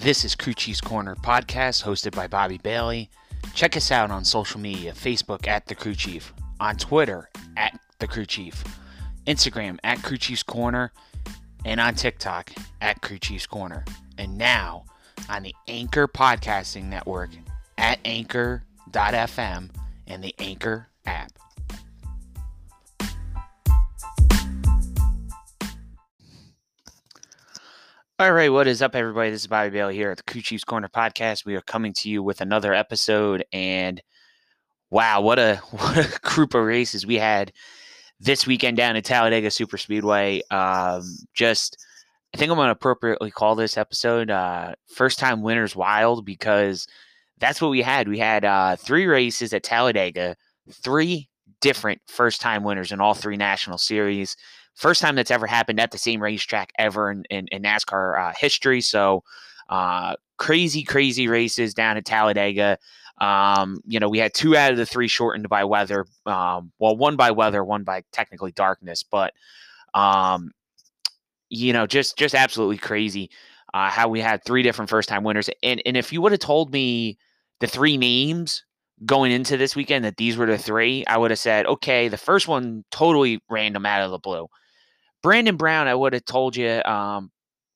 This is Crew Chiefs Corner podcast hosted by Bobby Bailey. Check us out on social media Facebook at The Crew Chief, on Twitter at The Crew Chief, Instagram at Crew Chiefs Corner, and on TikTok at Crew Chiefs Corner. And now on the Anchor Podcasting Network at anchor.fm and the Anchor app. All right, what is up, everybody? This is Bobby Bailey here at the Crew Chiefs Corner podcast. We are coming to you with another episode, and wow, what a what a group of races we had this weekend down at Talladega Super Speedway. Um, just, I think I'm going to appropriately call this episode uh, "First Time Winners Wild" because that's what we had. We had uh, three races at Talladega, three different first time winners in all three national series. First time that's ever happened at the same racetrack ever in, in, in NASCAR uh, history. So, uh, crazy, crazy races down at Talladega. Um, you know, we had two out of the three shortened by weather. Um, well, one by weather, one by technically darkness, but um, you know, just just absolutely crazy uh, how we had three different first time winners. And and if you would have told me the three names going into this weekend that these were the three, I would have said, okay, the first one totally random out of the blue. Brandon Brown, I would have told you, um,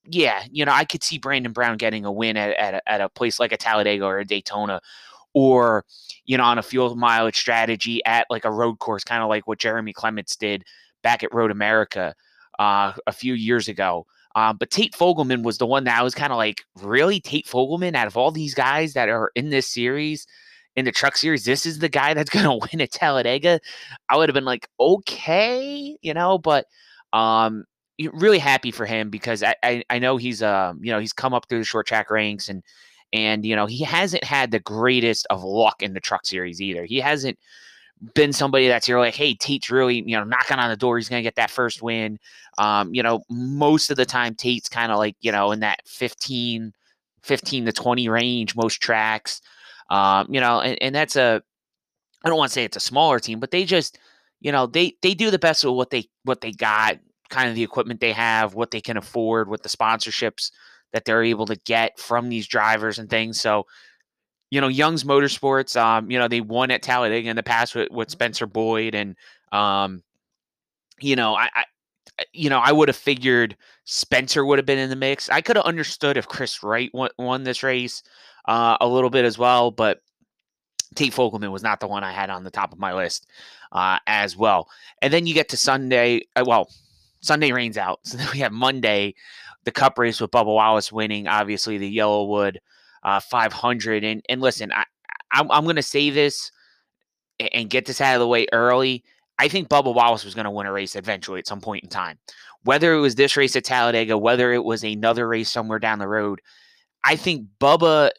yeah, you know, I could see Brandon Brown getting a win at, at, a, at a place like a Talladega or a Daytona or, you know, on a fuel mileage strategy at like a road course, kind of like what Jeremy Clements did back at Road America uh, a few years ago. Um, but Tate Fogleman was the one that I was kind of like, really? Tate Fogleman, out of all these guys that are in this series, in the truck series, this is the guy that's going to win at Talladega. I would have been like, okay, you know, but um, really happy for him because I, I, I know he's um you know he's come up through the short track ranks and and you know he hasn't had the greatest of luck in the truck series either. He hasn't been somebody that's you're like, hey, Tate's really you know knocking on the door. He's gonna get that first win. Um, you know, most of the time Tate's kind of like you know in that 15, 15 to twenty range most tracks. Um, you know, and, and that's a I don't want to say it's a smaller team, but they just you know they they do the best with what they what they got kind of the equipment they have what they can afford with the sponsorships that they're able to get from these drivers and things so you know young's motorsports um you know they won at talladega in the past with, with spencer boyd and um you know i, I you know, I would have figured Spencer would have been in the mix. I could have understood if Kris Wright won, won this race uh, a little bit as well, but Tate Fogleman was not the one I had on the top of my list uh, as well. And then you get to Sunday. Uh, well, Sunday rains out. So then we have Monday, the Cup race with Bubba Wallace winning, obviously the YellaWood uh, 500. And and listen, I, I'm, I'm going to say this and get this out of the way early. I think Bubba Wallace was going to win a race eventually at some point in time. Whether it was this race at Talladega, whether it was another race somewhere down the road, I think Bubba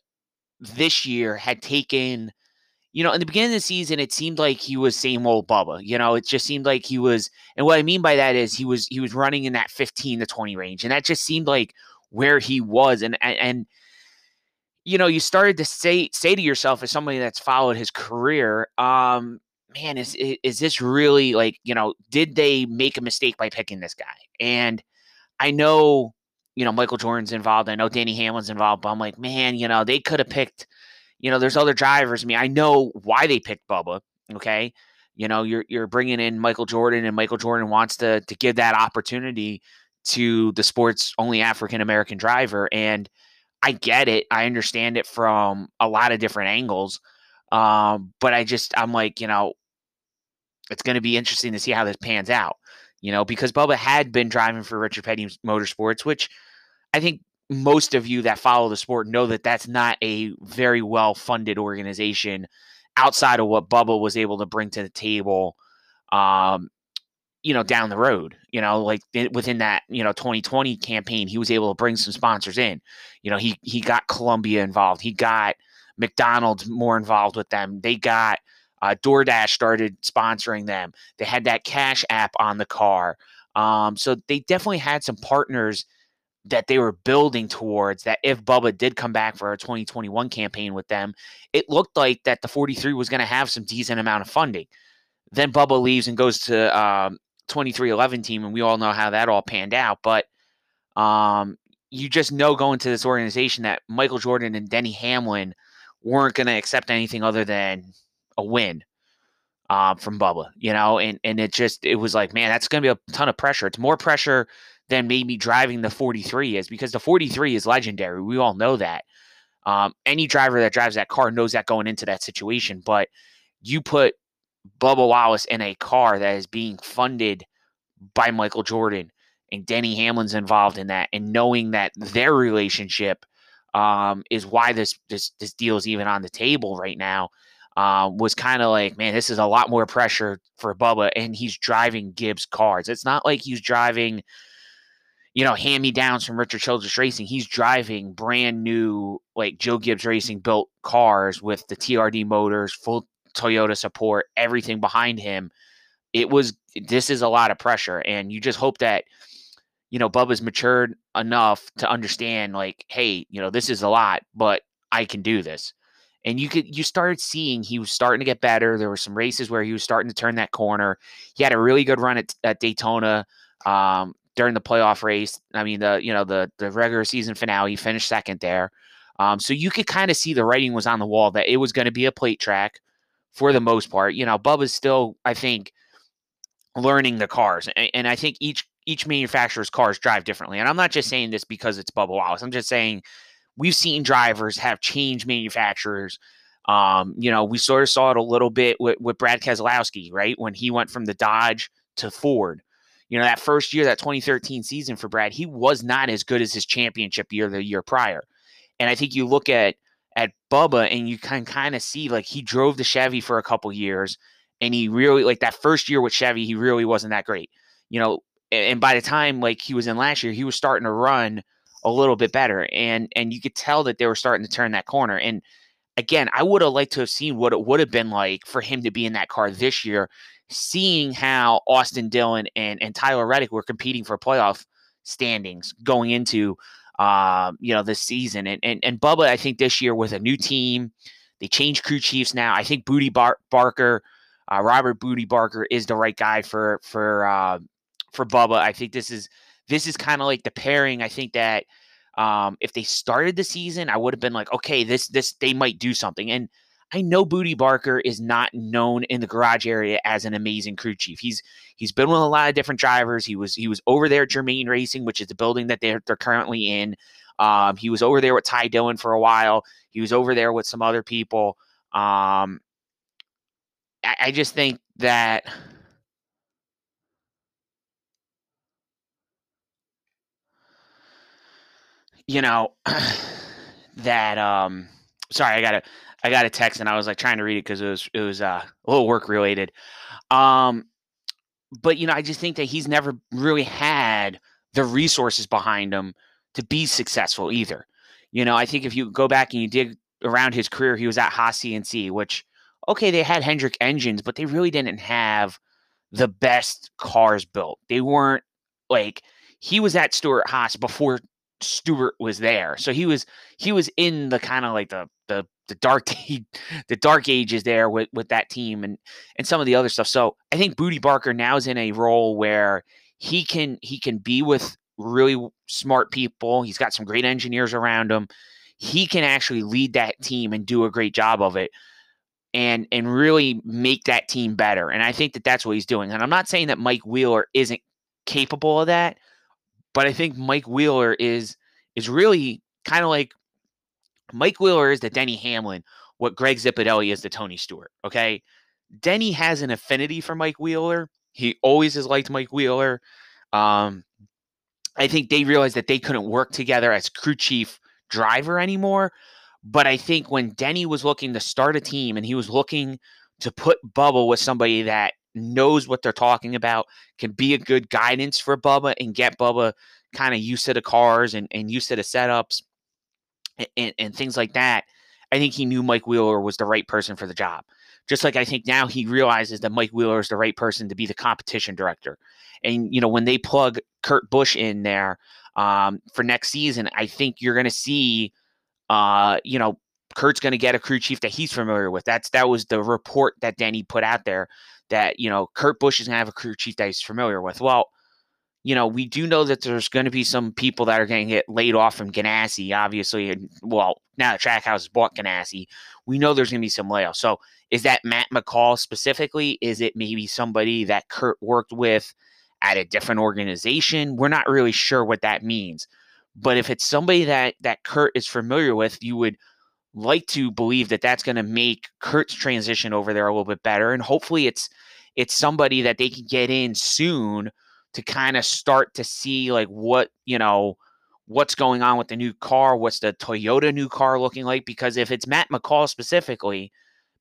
this year had taken – you know, in the beginning of the season, it seemed like he was same old Bubba. You know, it just seemed like he was, and what I mean by that is he was he was running in that 15 to 20 range, and that just seemed like where he was. And and, and you know, you started to say say to yourself as somebody that's followed his career, um, man, is is this really like you know, did they make a mistake by picking this guy? And I know, you know, Michael Jordan's involved. I know Denny Hamlin's involved, but I'm like, man, you know, they could have picked you know, there's other drivers. I mean, I know why they picked Bubba. Okay, you know, you're you're bringing in Michael Jordan, and Michael Jordan wants to to give that opportunity to the sport's only African American driver, and I get it. I understand it from a lot of different angles. Um, but I just I'm like, you know, it's going to be interesting to see how this pans out. You know, because Bubba had been driving for Richard Petty Motorsports, which I think most of you that follow the sport know that that's not a very well funded organization outside of what Bubba was able to bring to the table um you know down the road you know like within that you know 2020 campaign he was able to bring some sponsors in. You know he he got Columbia involved he got McDonald's more involved with them they got uh, DoorDash started sponsoring them they had that cash app on the car. Um so they definitely had some partners that they were building towards that if Bubba did come back for a 2021 campaign with them, it looked like that the 43 was going to have some decent amount of funding. Then Bubba leaves and goes to um, 2311 team, and we all know how that all panned out. But, um, you just know going to this organization that Michael Jordan and Denny Hamlin weren't going to accept anything other than a win uh, from Bubba, you know, and and it just it was like, man, that's going to be a ton of pressure. It's more pressure than maybe driving the 43 is because the 43 is legendary. We all know that. Um, any driver that drives that car knows that going into that situation, but you put Bubba Wallace in a car that is being funded by Michael Jordan and Denny Hamlin's involved in that, and knowing that their relationship um, is why this this this deal is even on the table right now um, was kind of like, man, this is a lot more pressure for Bubba, and he's driving Gibbs cars. It's not like he's driving, you know, hand me downs from Richard Childress Racing. He's driving brand new, like Joe Gibbs Racing built cars with the TRD motors, full Toyota support, everything behind him. It was, this is a lot of pressure, and you just hope that, you know, Bubba's matured enough to understand, like, hey, you know, this is a lot, but I can do this and you could you started seeing he was starting to get better. There were some races where he was starting to turn that corner. He had a really good run at, at Daytona um, during the playoff race. I mean the you know the the regular season finale. He finished second there, um, so you could kind of see the writing was on the wall that it was going to be a plate track for the most part. You know, Bubba's still I think learning the cars, and, and I think each each manufacturer's cars drive differently. And I'm not just saying this because it's Bubba Wallace. I'm just saying we've seen drivers have changed manufacturers. Um, you know, we sort of saw it a little bit with, with Brad Keselowski, right? When he went from the Dodge to Ford. You know, that first year, that 2013 season for Brad, he was not as good as his championship year the year prior. And I think you look at at Bubba and you can kind of see like he drove the Chevy for a couple years and he really like that first year with Chevy, he really wasn't that great. You know, and by the time like he was in last year, he was starting to run a little bit better. And and you could tell that they were starting to turn that corner. And again, I would have liked to have seen what it would have been like for him to be in that car this year, seeing how Austin Dillon and, and Tyler Reddick were competing for playoff standings going into um, you know, this season. And, and and Bubba, I think this year with a new team, they changed crew chiefs now. I think Bootie Bar- Barker, uh, Robert Bootie Barker is the right guy for for uh, for Bubba. I think this is this is kind of like the pairing. I think that um, if they started the season, I would have been like, okay, this this they might do something. And I know Bootie Barker is not known in the garage area as an amazing crew chief. He's he's been with a lot of different drivers. He was he was over there at Germain Racing, which is the building that they're they're currently in. Um, he was over there with Ty Dillon for a while. He was over there with some other people. Um, I, I just think that you know, that um sorry, I got a I got a text and I was like trying to read it because it was it was uh, a little work related. Um but you know, I just think that he's never really had the resources behind him to be successful either. You know, I think if you go back and you dig around his career, he was at Haas CNC, which okay, they had Hendrick engines, but they really didn't have the best cars built. They weren't like he was at Stewart Haas before Stewart was there. So he was he was in the kind of like the the the dark the dark ages there with with that team and and some of the other stuff. So I think Bootie Barker now is in a role where he can he can be with really smart people. He's got some great engineers around him. He can actually lead that team and do a great job of it and and really make that team better. And I think that that's what he's doing. And I'm not saying that Mike Wheeler isn't capable of that, but I think Mike Wheeler is is really kind of like Mike Wheeler is to Denny Hamlin, what Greg Zipadelli is to Tony Stewart. Okay. Denny has an affinity for Mike Wheeler. He always has liked Mike Wheeler. Um, I think they realized that they couldn't work together as crew chief driver anymore. But I think when Denny was looking to start a team and he was looking to put Bubba with somebody that knows what they're talking about, can be a good guidance for Bubba and get Bubba kind of used to the cars and, and used to the setups and, and things like that. I think he knew Mike Wheeler was the right person for the job. Just like I think now he realizes that Mike Wheeler is the right person to be the competition director. And, you know, when they plug Kurt Busch in there um, for next season, I think you're going to see, uh, you know, Kurt's going to get a crew chief that he's familiar with. That's that was the report that Danny put out there that you know Kurt Busch is going to have a crew chief that he's familiar with. Well, you know, we do know that there's going to be some people that are going to get laid off from Ganassi, obviously. And well, now that Trackhouse has bought Ganassi, we know there's going to be some layoffs. So is that Matt McCall specifically? Is it maybe somebody that Kurt worked with at a different organization? We're not really sure what that means. But if it's somebody that that Kurt is familiar with, you would like to believe that that's going to make Kurt's transition over there a little bit better, and hopefully it's it's somebody that they can get in soon to kind of start to see like what, you know, what's going on with the new car, what's the Toyota new car looking like because if it's Matt McCall specifically,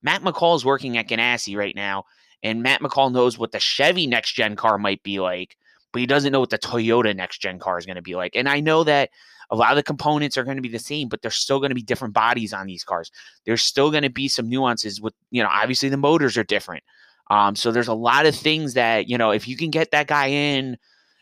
Matt McCall is working at Ganassi right now and Matt McCall knows what the Chevy next gen car might be like, but he doesn't know what the Toyota next gen car is going to be like. And I know that a lot of the components are going to be the same, but there's still going to be different bodies on these cars. There's still going to be some nuances with, you know, obviously the motors are different. Um, so there's a lot of things that you know if you can get that guy in,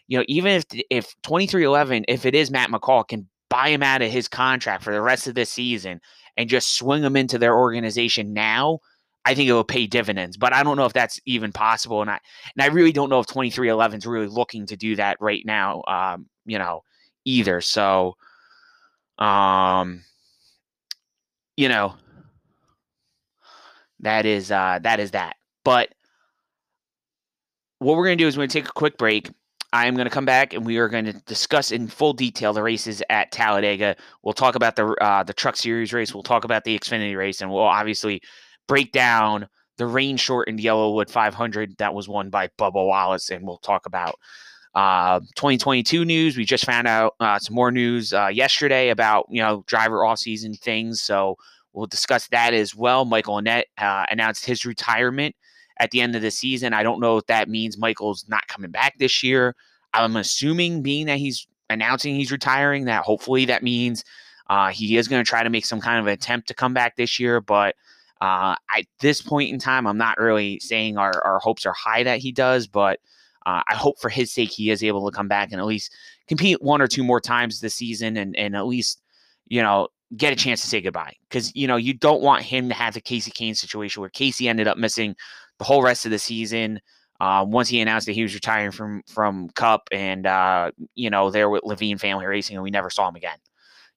you know, even if if 2311, if it is Matt McCall, can buy him out of his contract for the rest of this season and just swing him into their organization now, I think it will pay dividends. But I don't know if that's even possible, and I and I really don't know if 2311 is really looking to do that right now. Um, you know, either. So, um, you know, that is uh that is that. But what we're to do is we're to take a quick break. I am going to come back and we are going to discuss in full detail the races at Talladega. We'll talk about the uh, the Truck Series race. We'll talk about the Xfinity race, and we'll obviously break down the rain shortened YellaWood 500 that was won by Bubba Wallace, and we'll talk about uh, 2022 news. We just found out uh, some more news uh, yesterday about you know driver off season things, so we'll discuss that as well. Michael Annett uh, announced his retirement at the end of the season. I don't know if that means Michael's not coming back this year. I'm assuming, being that he's announcing he's retiring, that hopefully that means uh, he is going to try to make some kind of attempt to come back this year. But at this point in time, I'm not really saying our, our hopes are high that he does, but uh, I hope for his sake he is able to come back and at least compete one or two more times this season and, and at least, you know, get a chance to say goodbye. Because, you know, you don't want him to have the Kasey Kahne situation where Kasey ended up missing the whole rest of the season. Uh, once he announced that he was retiring from from Cup and uh, you know there with Leavine Family Racing, and we never saw him again.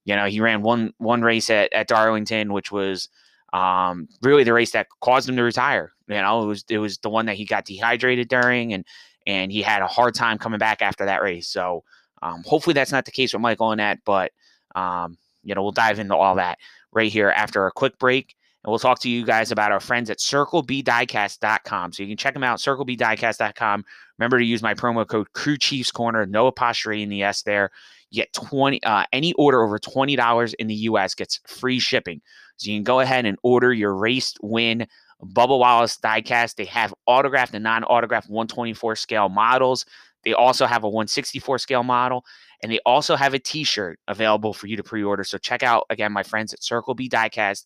You know, he ran one one race at, at Darlington, which was um, really the race that caused him to retire. You know, it was it was the one that he got dehydrated during, and and he had a hard time coming back after that race. So um, hopefully that's not the case with Michael Annett, but um, you know we'll dive into all that right here after a quick break. And we'll talk to you guys about our friends at circlebdiecast.com. So you can check them out, circlebdiecast.com. Remember to use my promo code Crew Chiefs Corner, no apostrophe in the S there. You get 20 uh, any order over $20 in the US gets free shipping. So you can go ahead and order your race win Bubba Wallace diecast. They have autographed and non-autographed 124 scale models. They also have a 164 scale model, and they also have a T-shirt available for you to pre-order. So check out again my friends at Circle B Diecast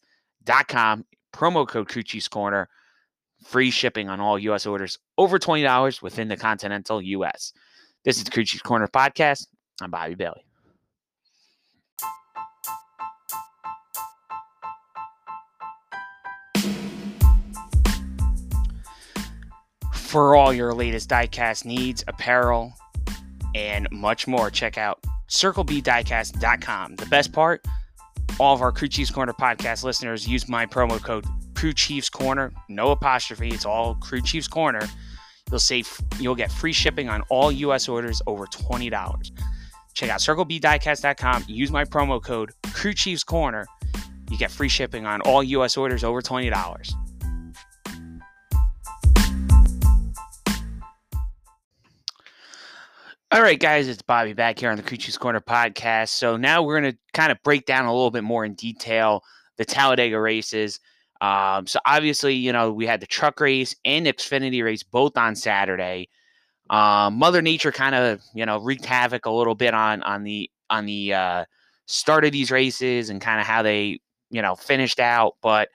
com promo code Crew Chiefs Corner, free shipping on all U.S. orders over $20 within the continental U.S. This is the Crew Chiefs Corner podcast. I'm Bobby Bailey. For all your latest diecast needs, apparel, and much more, check out circlebdiecast.com. The best part, all of our Crew Chiefs Corner podcast listeners use my promo code Crew Chiefs Corner, no apostrophe, it's all Crew Chiefs Corner. You'll save you'll get free shipping on all US orders over $20. Check out circlebdiecast.com, use my promo code Crew Chiefs Corner. You get free shipping on all US orders over $20. All right, guys, it's Bobby back here on the Crew Chiefs Corner podcast. So now we're going to kind of break down a little bit more in detail the Talladega races. Um, so obviously, you know, we had the truck race and Xfinity race both on Saturday. Um, Mother Nature kind of, you know, wreaked havoc a little bit on on the on the uh, start of these races and kind of how they, you know, finished out. But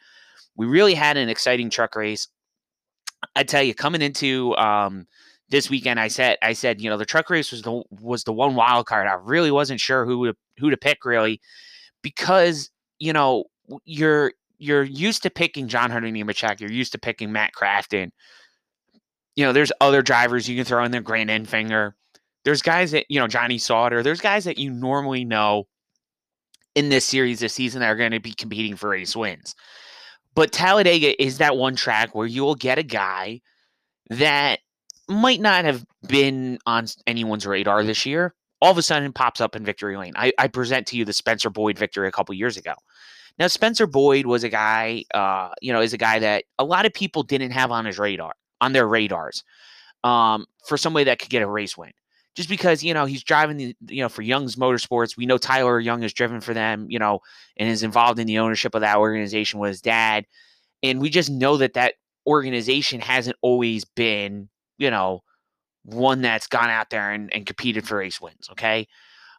we really had an exciting truck race. I tell you, coming into um, this weekend I said I said you know the truck race was the was the one wild card. I really wasn't sure who who to pick really because you know you're you're used to picking John Hunter Nemechek, you're used to picking Matt Crafton. You know, there's other drivers you can throw in there, Grant Enfinger, There's guys that, you know, Johnny Sauter, there's guys that you normally know in this series this season that are going to be competing for race wins. But Talladega is that one track where you'll get a guy that might not have been on anyone's radar this year. All of a sudden pops up in victory lane. I, I present to you the Spencer Boyd victory a couple years ago. Now, Spencer Boyd was a guy, uh, you know, is a guy that a lot of people didn't have on his radar, on their radars, um, for somebody that could get a race win. Just because you know he's driving the, you know, for Young's Motorsports, we know Tyler Young is driven for them, you know, and is involved in the ownership of that organization with his dad, and we just know that that organization hasn't always been, you know, one that's gone out there and, and competed for race wins. Okay,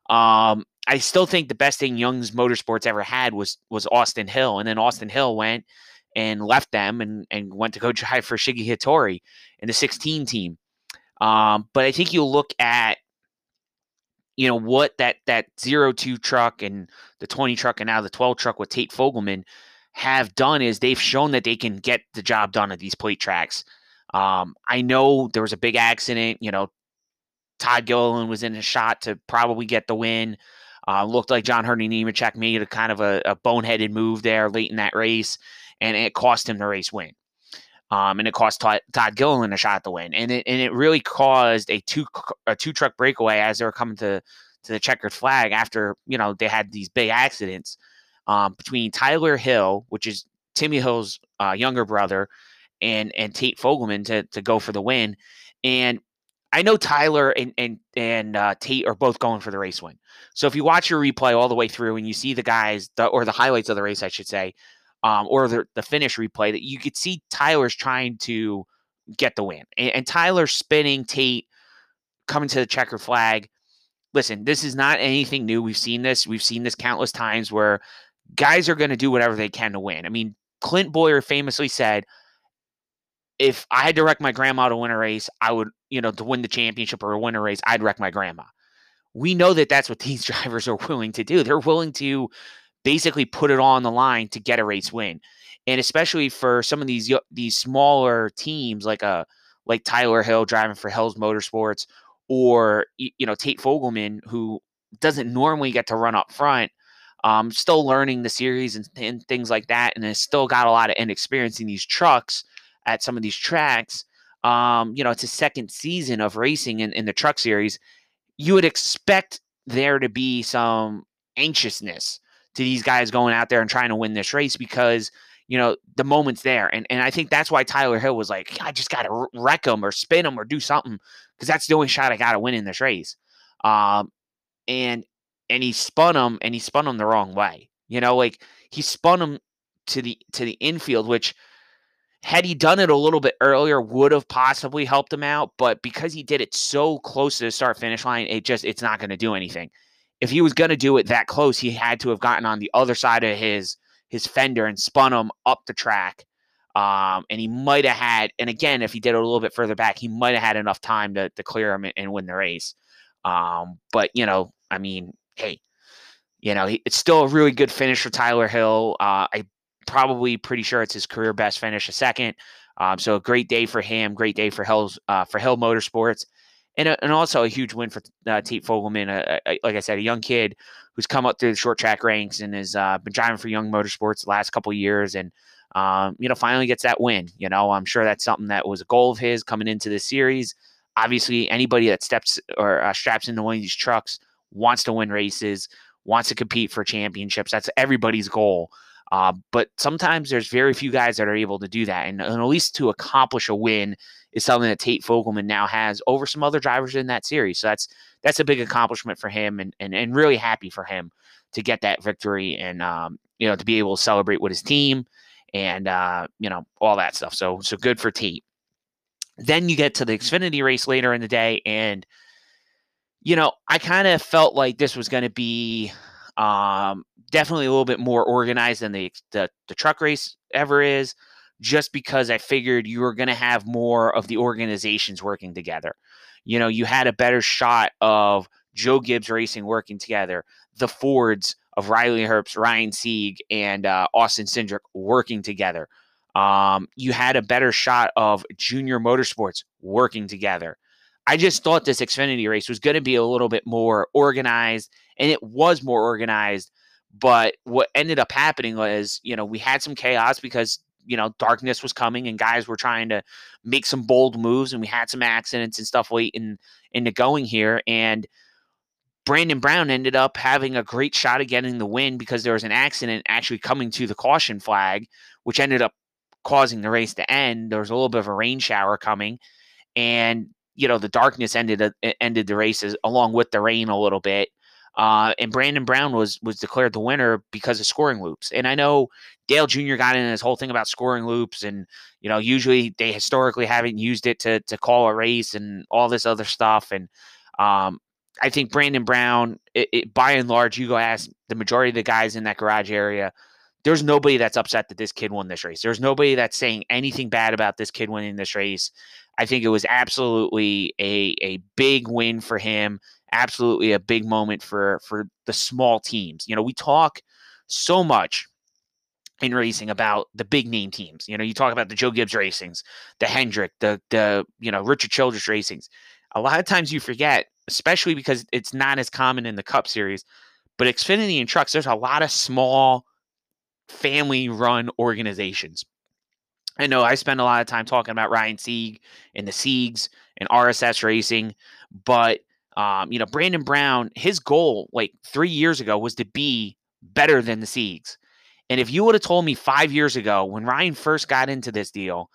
um, I still think the best thing Young's Motorsports ever had was was Austin Hill, and then Austin Hill went and left them and and went to go drive for Shiggy Hattori in the 16 team. Um, but I think you look at you know what that that zero two truck and the 20 truck and now the 12 truck with Tate Fogleman have done is they've shown that they can get the job done at these plate tracks. Um, I know there was a big accident. You know, Todd Gilliland was in a shot to probably get the win. Uh, looked like John Hunter Nemechek made a kind of a, a, boneheaded move there late in that race, and it cost him the race win. Um, and it cost Todd, Todd Gilliland a shot to win, and it and it really caused a two a two truck breakaway as they were coming to to the checkered flag after you know they had these big accidents um, between Tyler Hill, which is Timmy Hill's uh, younger brother, and and Tate Fogleman to to go for the win, and I know Tyler and and and uh, Tate are both going for the race win. So if you watch your replay all the way through and you see the guys, the, or the highlights of the race, I should say, um, or the the finish replay, that you could see Tyler's trying to get the win, and, and Tyler spinning Tate coming to the checker flag. Listen, this is not anything new. We've seen this. We've seen this countless times where guys are going to do whatever they can to win. I mean, Clint Bowyer famously said, if I had to wreck my grandma to win a race, I would, you know, to win the championship or win a race, I'd wreck my grandma. We know that that's what these drivers are willing to do. They're willing to basically put it all on the line to get a race win. And especially for some of these these smaller teams like a uh, like Tyler Hill driving for Hill's Motorsports or you know Tate Fogleman who doesn't normally get to run up front um, still learning the series and, and, things like that, and has still got a lot of inexperience in these trucks at some of these tracks. Um, you know, it's a second season of racing in, in the truck series. You would expect there to be some anxiousness to these guys going out there and trying to win this race because you know the moment's there and and I think that's why Tyler Hill was like I just got to wreck them or spin them or do something because that's the only shot I got to win in this race um and and he spun him and he spun him the wrong way. You know, like he spun him to the to the infield, which had he done it a little bit earlier would have possibly helped him out, but because he did it so close to the start finish line, it just it's not going to do anything. If he was going to do it that close, he had to have gotten on the other side of his his fender and spun him up the track. Um, and he might have had, and again, if he did it a little bit further back, he might have had enough time to, to clear him and, win the race. Um, but you know, I mean, hey, you know, he, it's still a really good finish for Tyler Hill. Uh, I probably pretty sure it's his career best finish, a second. Um, so a great day for him, great day for Hill's uh, for Hill Motorsports, and a, and also a huge win for uh, Tate Fogleman. Uh, like I said, a young kid who's come up through the short track ranks and has uh, been driving for Young Motorsports the last couple years, and um, you know finally gets that win. You know, I'm sure that's something that was a goal of his coming into this series. Obviously, anybody that steps or uh, straps into one of these trucks wants to win races, wants to compete for championships. That's everybody's goal. Uh, but sometimes there's very few guys that are able to do that. And, and, at least to accomplish a win is something that Tate Fogleman now has over some other drivers in that series. So that's that's a big accomplishment for him and and, and really happy for him to get that victory and um, you know to be able to celebrate with his team and uh, you know all that stuff. So so good for Tate. Then you get to the Xfinity race later in the day and – you know, I kind of felt like this was going to be um, definitely a little bit more organized than the, the, the truck race ever is, just because I figured you were going to have more of the organizations working together. You know, you had a better shot of Joe Gibbs Racing working together, the Fords of Riley Herbst, Ryan Sieg, and uh, Austin Cindric working together. Um, you had a better shot of Junior Motorsports working together. I just thought this Xfinity race was going to be a little bit more organized, and it was more organized. But what ended up happening was, you know, we had some chaos because you know darkness was coming and guys were trying to make some bold moves, and we had some accidents and stuff late in into going here, and Brandon Brown ended up having a great shot at getting the win because there was an accident actually coming to the caution flag, which ended up causing the race to end. There was a little bit of a rain shower coming, and you know the darkness ended uh, ended the races along with the rain a little bit. Uh, and Brandon Brown was was declared the winner because of scoring loops. And I know Dale Jr. got in this whole thing about scoring loops, and you know usually they historically haven't used it to to call a race and all this other stuff. And um, I think Brandon Brown, it, it, by and large, you go ask the majority of the guys in that garage area. There's nobody that's upset that this kid won this race. There's nobody that's saying anything bad about this kid winning this race. I think it was absolutely a a big win for him. Absolutely a big moment for for the small teams. You know, we talk so much in racing about the big name teams. You know, you talk about the Joe Gibbs racings, the Hendrick, the the you know Richard Childress racings. A lot of times you forget, especially because it's not as common in the Cup Series. But Xfinity and trucks, there's a lot of small family run organizations. I know I spend a lot of time talking about Ryan Sieg and the Siegs and RSS racing, but um, you know, Brandon Brown, his goal like three years ago was to be better than the Siegs. And if you would have told me five years ago when Ryan first got into this deal,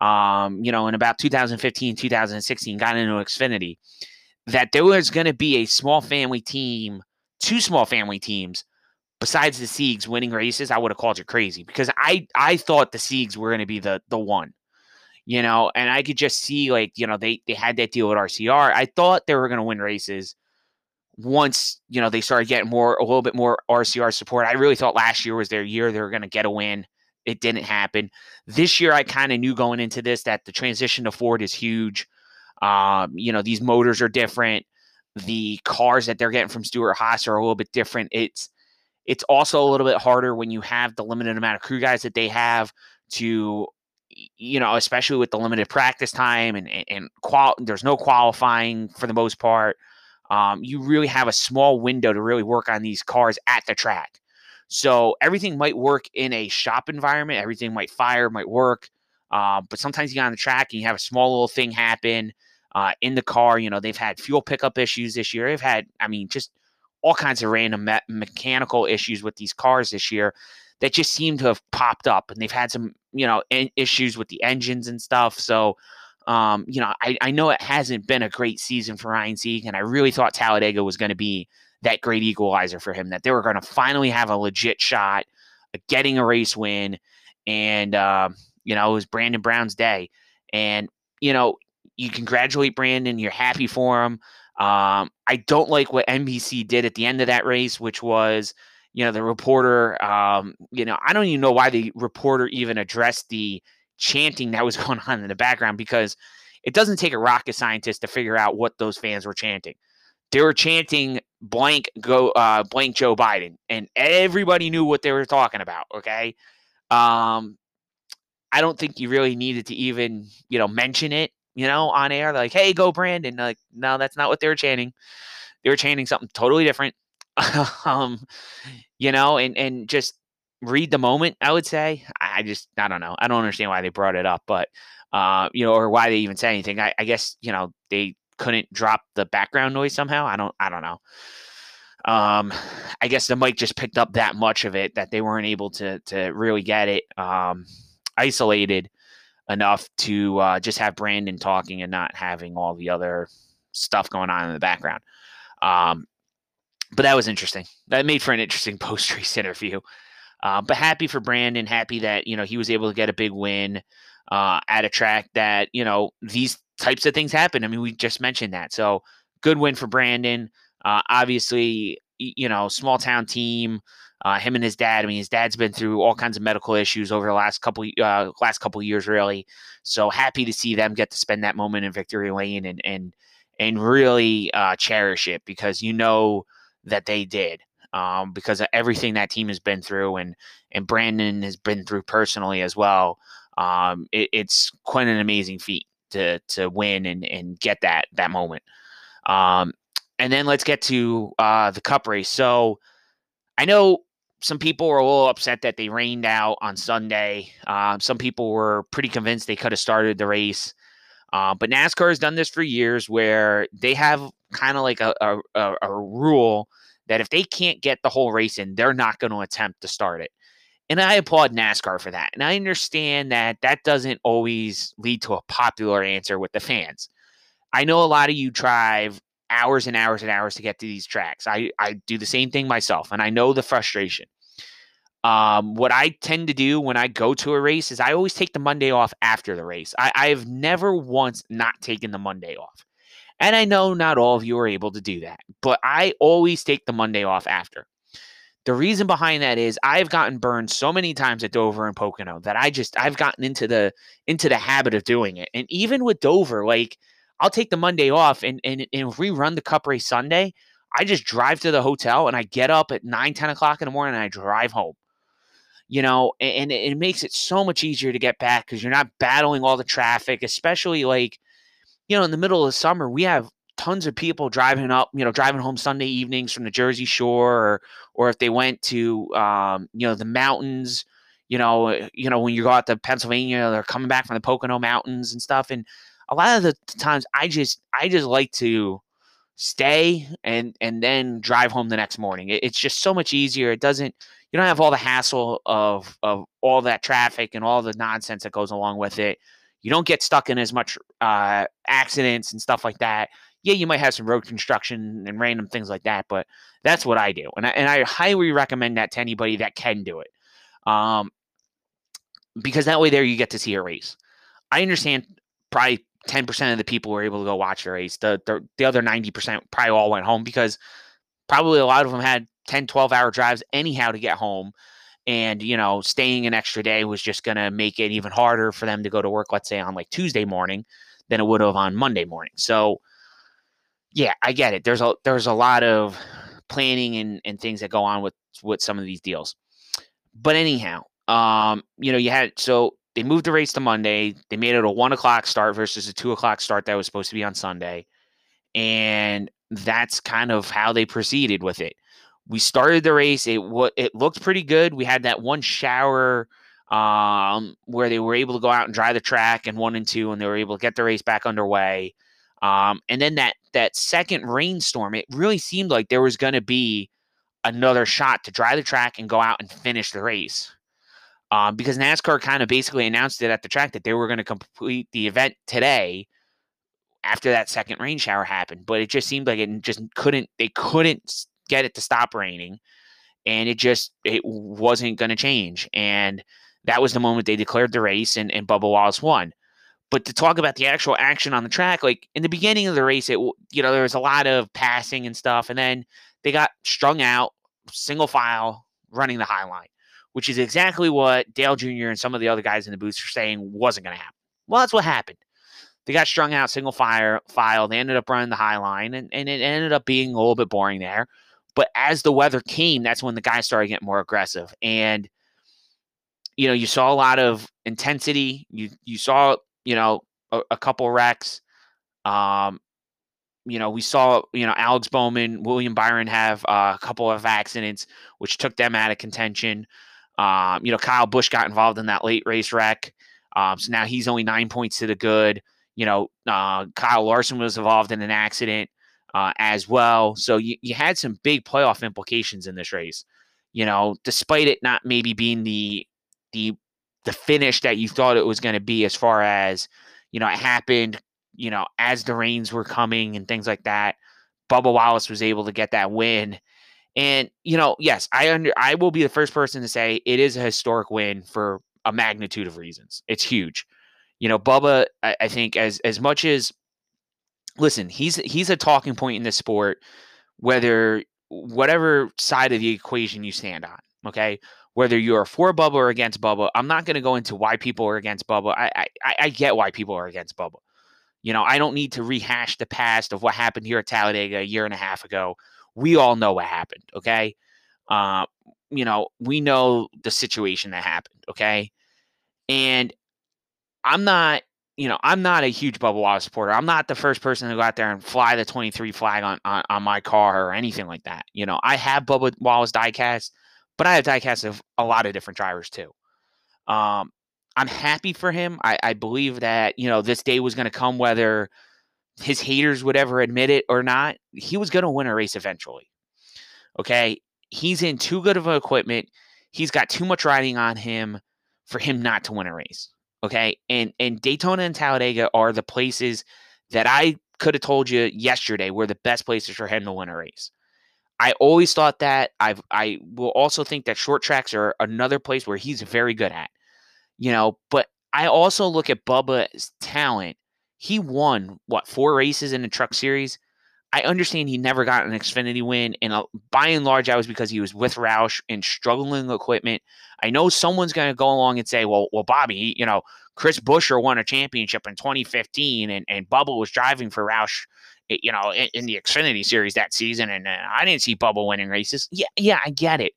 um, you know, in about 2015, 2016, got into Xfinity, that there was going to be a small family team, two small family teams besides the Siegs winning races, I would have called you crazy because I I thought the Siegs were going to be the the one, you know, and I could just see like you know they they had that deal with RCR. I thought they were going to win races once you know they started getting more a little bit more RCR support. I really thought last year was their year; they were going to get a win. It didn't happen. This year, I kind of knew going into this that the transition to Ford is huge. Um, you know, these motors are different. The cars that they're getting from Stewart Haas are a little bit different. It's it's also a little bit harder when you have the limited amount of crew guys that they have to, you know, especially with the limited practice time and and, and qual- there's no qualifying for the most part. Um, you really have a small window to really work on these cars at the track. So everything might work in a shop environment. Everything might fire, might work. Uh, but sometimes you get on the track and you have a small little thing happen uh, in the car. You know, they've had fuel pickup issues this year. They've had, I mean, just all kinds of random me- mechanical issues with these cars this year that just seem to have popped up and they've had some you know in- issues with the engines and stuff so um, you know I, I know it hasn't been a great season for ryan sieg and i really thought talladega was going to be that great equalizer for him that they were going to finally have a legit shot at getting a race win and uh, you know it was brandon brown's day and you know you congratulate brandon you're happy for him um, I don't like what NBC did at the end of that race, which was, you know, the reporter, um, you know, I don't even know why the reporter even addressed the chanting that was going on in the background because it doesn't take a rocket scientist to figure out what those fans were chanting. They were chanting blank go uh, blank Joe Biden, and everybody knew what they were talking about. Okay, um, I don't think you really needed to even you know mention it you know, on air, like, hey, go Brandon. Like, no, that's not what they were chanting. They were chanting something totally different. um, you know, and and just read the moment, I would say. I just I don't know. I don't understand why they brought it up, but uh, you know, or why they even said anything. I, I guess, you know, they couldn't drop the background noise somehow. I don't I don't know. Um, I guess the mic just picked up that much of it that they weren't able to to really get it um isolated enough to uh, just have Brandon talking and not having all the other stuff going on in the background. Um, but that was interesting. That made for an interesting post race interview. Uh, but happy for Brandon. Happy that you know he was able to get a big win uh, at a track that you know these types of things happen. I mean, we just mentioned that. So good win for Brandon. Uh, obviously, you know, small town team. Uh, him and his dad. I mean, his dad's been through all kinds of medical issues over the last couple uh, last couple years, really. So happy to see them get to spend that moment in victory lane and and and really uh, cherish it because you know that they did um, because of everything that team has been through and and Brandon has been through personally as well. Um, it, it's quite an amazing feat to to win and and get that that moment. Um, and then let's get to uh, the Cup race. So I know some people were a little upset that they rained out on Sunday. Um, some people were pretty convinced they could have started the race. Uh, but NASCAR has done this for years where they have kind of like a, a, a, rule that if they can't get the whole race in, they're not going to attempt to start it. And I applaud NASCAR for that. And I understand that that doesn't always lead to a popular answer with the fans. I know a lot of you drive hours and hours and hours to get to these tracks. I, I do the same thing myself, and I know the frustration. Um, what I tend to do when I go to a race is I always take the Monday off after the race. I, I've never once not taken the Monday off. And I know not all of you are able to do that, but I always take the Monday off after. The reason behind that is I've gotten burned so many times at Dover and Pocono that I just I've gotten into the into the habit of doing it. And even with Dover, like I'll take the Monday off and and, and rerun the cup race Sunday. I just drive to the hotel and I get up at 9, 10 o'clock in the morning and I drive home. You know, and, and it makes it so much easier to get back because you're not battling all the traffic, especially like, you know, in the middle of the summer, we have tons of people driving up, you know, driving home Sunday evenings from the Jersey Shore, or or if they went to, um, you know, the mountains, you know, uh, you know, when you go out to Pennsylvania, they're coming back from the Pocono Mountains and stuff. And a lot of the times, I just, I just like to stay and and then drive home the next morning. It, it's just so much easier. It doesn't, you don't have all the hassle of of all that traffic and all the nonsense that goes along with it. You don't get stuck in as much uh, accidents and stuff like that yeah, you might have some road construction and random things like that, but that's what I do, and I, and I highly recommend that to anybody that can do it, um, because that way there you get to see a race. I understand probably ten percent of the people were able to go watch the race. The the, the other ninety percent probably all went home because probably a lot of them had 10, 12 hour drives anyhow to get home. And, you know, staying an extra day was just going to make it even harder for them to go to work, let's say on like Tuesday morning than it would have on Monday morning. So, yeah, I get it. There's a there's a lot of planning and, and things that go on with with some of these deals. But anyhow, um, you know, you had so they moved the race to Monday. They made it a one o'clock start versus a two o'clock start that was supposed to be on Sunday. And that's kind of how they proceeded with it. We started the race. It what it looked pretty good. We had that one shower um, where they were able to go out and dry the track and one and two, and they were able to get the race back underway. Um, and then that that second rainstorm, it really seemed like there was going to be another shot to dry the track and go out and finish the race. Um, because NASCAR kind of basically announced it at the track that they were going to complete the event today after that second rain shower happened. But it just seemed like it just couldn't, they couldn't get it to stop raining. And it just, it wasn't going to change. And that was the moment they declared the race and, and Bubba Wallace won. But to talk about the actual action on the track, like in the beginning of the race, it you know there was a lot of passing and stuff, and then they got strung out, single file, running the high line, which is exactly what Dale Jr. and some of the other guys in the booth are saying wasn't going to happen. Well, that's what happened. They got strung out, single fire file. They ended up running the high line, and, and it ended up being a little bit boring there. But as the weather came, that's when the guys started getting more aggressive. And you know, you saw a lot of intensity. You you saw you know, a, a couple wrecks. Um, you know, we saw, you know, Alex Bowman, William Byron have uh, a couple of accidents, which took them out of contention. Um, you know, Kyle Busch got involved in that late race wreck. Um, so now he's only nine points to the good. You know, uh, Kyle Larson was involved in an accident uh, as well. So you, you had some big playoff implications in this race. You know, despite it not maybe being the the the finish that you thought it was going to be as far as you know it happened you know as the rains were coming and things like that bubba wallace was able to get that win and you know yes i under i will be the first person to say it is a historic win for a magnitude of reasons it's huge you know bubba i, I think as as much as listen he's he's a talking point in this sport whether whatever side of the equation you stand on okay whether you're for Bubba or against Bubba. I'm not going to go into why people are against Bubba. I, I I get why people are against Bubba. You know, I don't need to rehash the past of what happened here at Talladega a year and a half ago. We all know what happened. Okay, uh, you know, we know the situation that happened. Okay, and I'm not you know, I'm not a huge Bubba Wallace supporter. I'm not the first person to go out there and fly the 23 flag on, on, on my car or anything like that. You know, I have Bubba Wallace diecast, but I have diecast of a lot of different drivers too. Um, I'm happy for him. I, I believe that, you know, this day was going to come whether his haters would ever admit it or not. He was going to win a race eventually. Okay. He's in too good of equipment. He's got too much riding on him for him not to win a race. Okay. And and Daytona and Talladega are the places that I could have told you yesterday were the best places for him to win a race. I always thought that. I've I will also think that short tracks are another place where he's very good at. You know, but I also look at Bubba's talent. He won what four races in the truck series. I understand he never got an Xfinity win, and uh, by and large, that was because he was with Roush and struggling equipment. I know someone's going to go along and say, "Well, well, Bobby, you know, Chris Buescher won a championship in 2015, and and Bubba was driving for Roush, you know, in, in the Xfinity Series that season, and uh, I didn't see Bubba winning races." Yeah, yeah, I get it,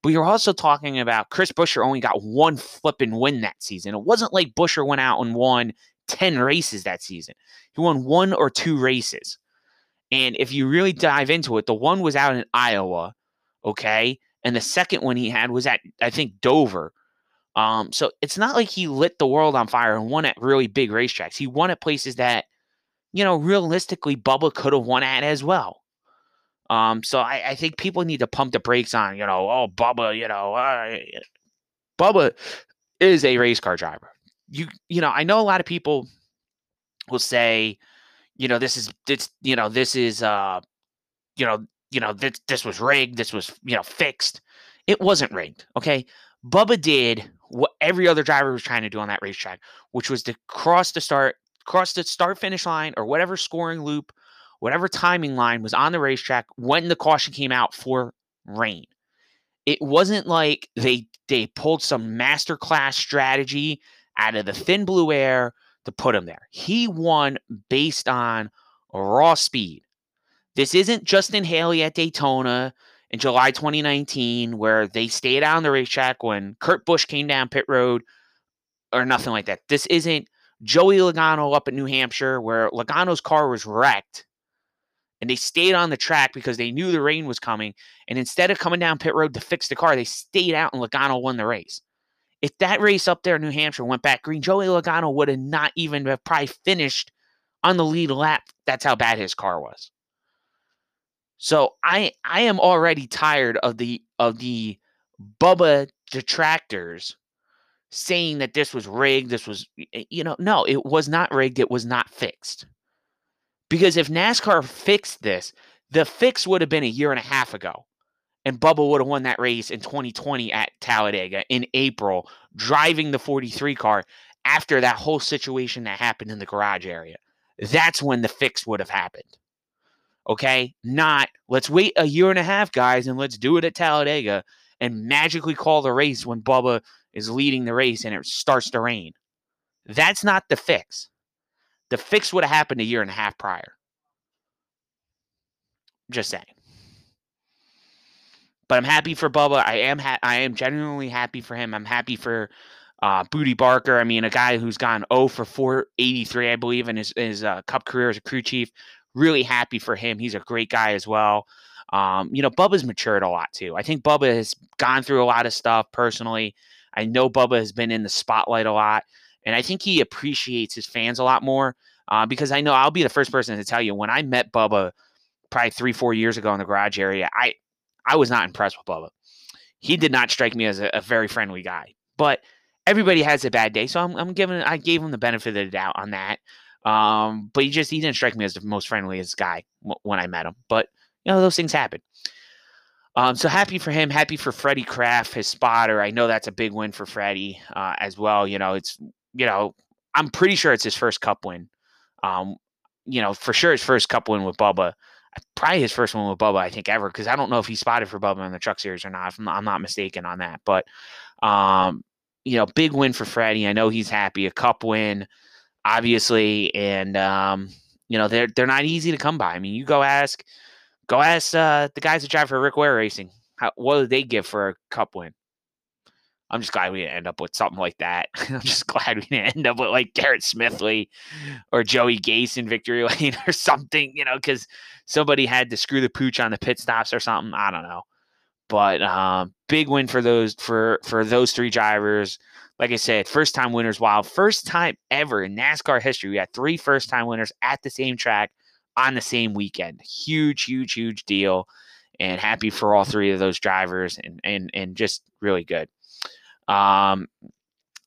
but you're also talking about Chris Buescher only got one flipping win that season. It wasn't like Buescher went out and won 10 races that season. He won one or two races. And if you really dive into it, the one was out in Iowa, okay? And the second one he had was at, I think, Dover. Um, so it's not like he lit the world on fire and won at really big racetracks. He won at places that, you know, realistically, Bubba could have won at as well. Um, so I, I, think people need to pump the brakes on, you know, oh, Bubba, you know, uh, Bubba is a race car driver. You, you know, I know a lot of people will say, you know, this is this, you know, this is uh, you know, you know, this this was rigged, this was, you know, fixed. It wasn't rigged. Okay. Bubba did what every other driver was trying to do on that racetrack, which was to cross the start, cross the start finish line or whatever scoring loop, whatever timing line was on the racetrack when the caution came out for rain. It wasn't like they they pulled some masterclass strategy out of the thin blue air to put him there. He won based on raw speed. This isn't Justin Haley at Daytona in July 2019, where they stayed out on the racetrack when Kurt Busch came down pit road or nothing like that. This isn't Joey Logano up at New Hampshire, where Logano's car was wrecked and they stayed on the track because they knew the rain was coming. And instead of coming down pit road to fix the car, they stayed out and Logano won the race. If that race up there in New Hampshire went back green, Joey Logano would have not even have probably finished on the lead lap. That's how bad his car was. So I I am already tired of the of the Bubba detractors saying that this was rigged. This was you know no, it was not rigged. It was not fixed. Because if NASCAR fixed this, the fix would have been a year and a half ago and Bubba would have won that race in 2020 at Talladega in April, driving the 43 car after that whole situation that happened in the garage area. That's when the fix would have happened. Okay? Not let's wait a year and a half, guys, and let's do it at Talladega and magically call the race when Bubba is leading the race and it starts to rain. That's not the fix. The fix would have happened a year and a half prior. Just saying. But I'm happy for Bubba. I am ha- I am genuinely happy for him. I'm happy for uh, Bootie Barker. I mean, a guy who's gone 0 for 483, I believe, in his, his uh, Cup career as a crew chief. Really happy for him. He's a great guy as well. Um, you know, Bubba's matured a lot too. I think Bubba has gone through a lot of stuff personally. I know Bubba has been in the spotlight a lot, and I think he appreciates his fans a lot more. Uh, because I know I'll be the first person to tell you when I met Bubba probably three, four years ago in the garage area, I I was not impressed with Bubba. He did not strike me as a, a very friendly guy. But everybody has a bad day, so I'm, I'm giving I gave him the benefit of the doubt on that. Um, but he just he didn't strike me as the most friendliest guy when I met him. But you know those things happen. Um, so happy for him. Happy for Freddie Kraft, his spotter. I know that's a big win for Freddie uh, as well. You know, it's you know I'm pretty sure it's his first Cup win. Um, you know, for sure his first Cup win with Bubba probably his first one with Bubba, I think, ever, because I don't know if he spotted for Bubba in the truck series or not. I'm not, I'm not mistaken on that. But, um, you know, big win for Freddie. I know he's happy. A cup win, obviously. And, um, you know, they're, they're not easy to come by. I mean, you go ask, go ask uh, the guys that drive for Rick Ware Racing. How, what do they give for a cup win? I'm just glad we didn't end up with something like that. I'm just glad we didn't end up with like Garrett Smithley or Joey Gase in victory lane or something, you know, because somebody had to screw the pooch on the pit stops or something. I don't know. But um, big win for those for for those three drivers. Like I said, first time winners. wild, first time ever in NASCAR history. We had three first time winners at the same track on the same weekend. Huge, huge, huge deal. And happy for all three of those drivers and and and just really good. Um,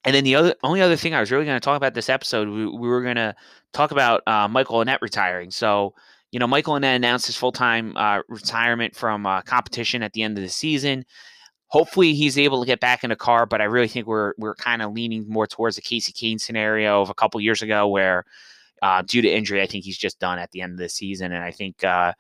and then the other only other thing I was really going to talk about this episode, we, we were going to talk about uh, Michael Annett retiring. So, you know, Michael Annett announced his full time uh, retirement from uh, competition at the end of the season. Hopefully, he's able to get back in a car, but I really think we're we're kind of leaning more towards the Kasey Kahne scenario of a couple years ago, where uh, due to injury, I think he's just done at the end of the season. And I think, uh,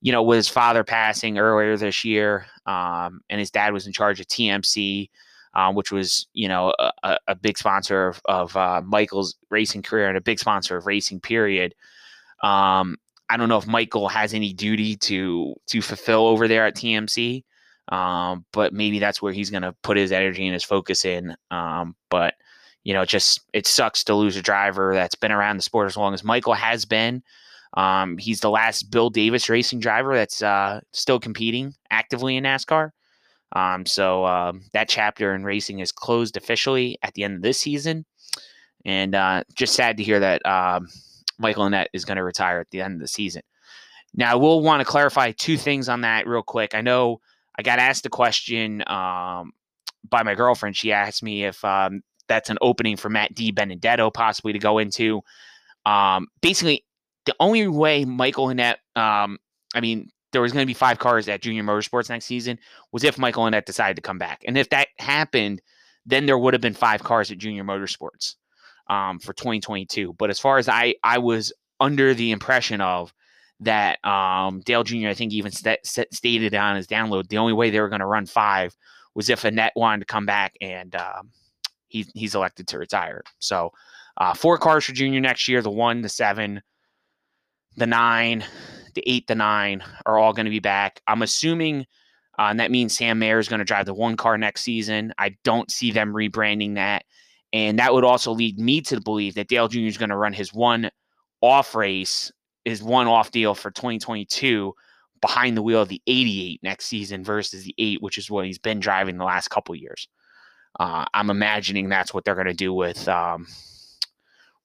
you know, with his father passing earlier this year, um, and his dad was in charge of TMC uh, which was you know a, a big sponsor of, of uh, Michael's racing career and a big sponsor of racing. Period. Um, I don't know if Michael has any duty to to fulfill over there at TMC, um, but maybe that's where he's going to put his energy and his focus in. Um, but you know, just it sucks to lose a driver that's been around the sport as long as Michael has been. Um, he's the last Bill Davis racing driver that's uh, still competing actively in NASCAR. Um, so um, that chapter in racing is closed officially at the end of this season, and uh, just sad to hear that um, Michael Annett is going to retire at the end of the season. Now, I will want to clarify two things on that real quick. I know I got asked a question um, by my girlfriend. She asked me if um, that's an opening for Matt DiBenedetto possibly to go into. Basically, the only way Michael Annett, um, I mean, there was going to be five cars at Junior Motorsports next season was if Michael Annett decided to come back. And if that happened, then there would have been five cars at Junior Motorsports um, for 2022. But as far as I, I was under the impression of that um, Dale Jr. I think even st- st- stated on his download the only way they were going to run five was if Annett wanted to come back, and um, he, he's elected to retire. So uh, four cars for Junior next year: the one, the seven, the nine, the eight, the nine are all going to be back. I'm assuming, uh, and that means Sam Mayer is going to drive the one car next season. I don't see them rebranding that. And that would also lead me to believe that Dale Jr. is going to run his one off race, his one off deal for 2022 behind the wheel of the 88 next season versus the 8, which is what he's been driving the last couple years. Uh, I'm imagining that's what they're going to do with um,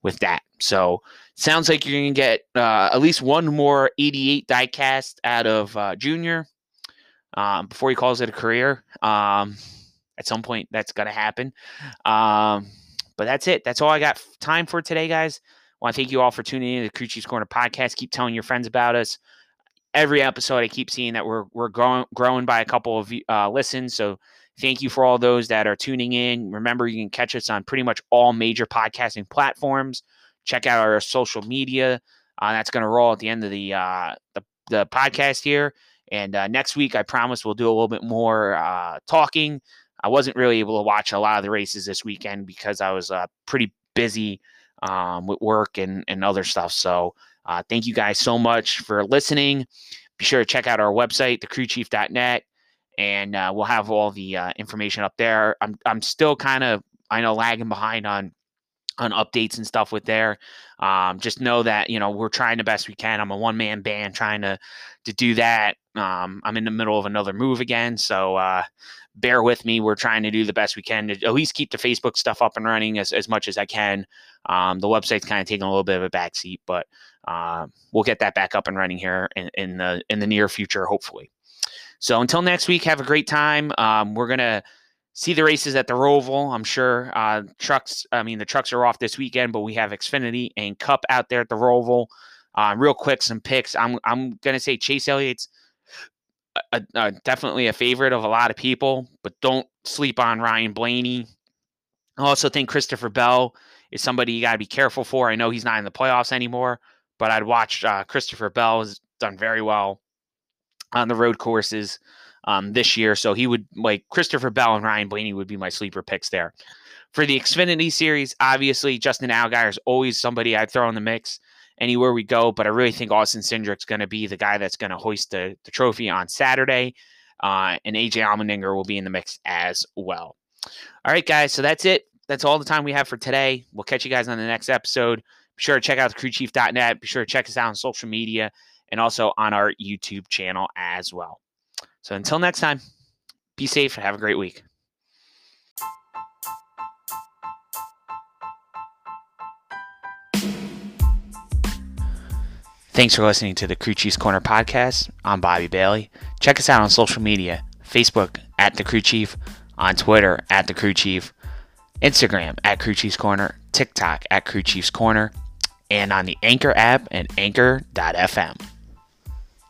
with that. So sounds like you're going to get uh, at least one more 88 diecast out of uh, Junior um, before he calls it a career. Um, at some point, that's going to happen. Um, but that's it. That's all I got time for today, guys. I want to thank you all for tuning in to the Crew Chiefs Corner podcast. Keep telling your friends about us. Every episode, I keep seeing that we're we're growing growing by a couple of uh, listens. So thank you for all those that are tuning in. Remember, you can catch us on pretty much all major podcasting platforms. Check out our social media. Uh, that's going to roll at the end of the, uh, the, the podcast here. And uh, next week, I promise we'll do a little bit more uh, talking. I wasn't really able to watch a lot of the races this weekend because I was uh, pretty busy um, with work and, and other stuff. So uh, thank you guys so much for listening. Be sure to check out our website, thecrewchief.net, and uh, we'll have all the uh, information up there. I'm I'm still kind of I know lagging behind on on updates and stuff with there. Um, just know that you know we're trying the best we can. I'm a one man band trying to to do that. Um, I'm in the middle of another move again, so uh, bear with me. We're trying to do the best we can to at least keep the Facebook stuff up and running as, as much as I can. Um, the website's kind of taking a little bit of a backseat, but uh, we'll get that back up and running here in, in the in the near future, hopefully. So until next week, have a great time. Um, we're gonna see the races at the Roval. I'm sure uh, trucks. I mean, the trucks are off this weekend, but we have Xfinity and Cup out there at the Roval. Uh, real quick, some picks. I'm I'm gonna say Chase Elliott's a, a, definitely a favorite of a lot of people, but don't sleep on Ryan Blaney. I also think Christopher Bell is somebody you got to be careful for. I know he's not in the playoffs anymore, but I'd watch uh, Christopher Bell has done very well on the road courses um, this year. So he would like Christopher Bell and Ryan Blaney would be my sleeper picks there. For the Xfinity series, obviously Justin Allgaier is always somebody I'd throw in the mix anywhere we go, but I really think Austin Cindric's going to be the guy that's going to hoist the, the trophy on Saturday. Uh, and AJ Allmendinger will be in the mix as well. All right, guys. So that's it. That's all the time we have for today. We'll catch you guys on the next episode. Be sure to check out thecrewchief.net. Be sure to check us out on social media and also on our YouTube channel as well. So until next time, be safe and have a great week. Thanks for listening to the Crew Chiefs Corner podcast. I'm Bobby Bailey. Check us out on social media Facebook at The Crew Chief, on Twitter at The Crew Chief, Instagram at Crew Chiefs Corner, TikTok at Crew Chiefs Corner, and on the Anchor app and anchor.fm.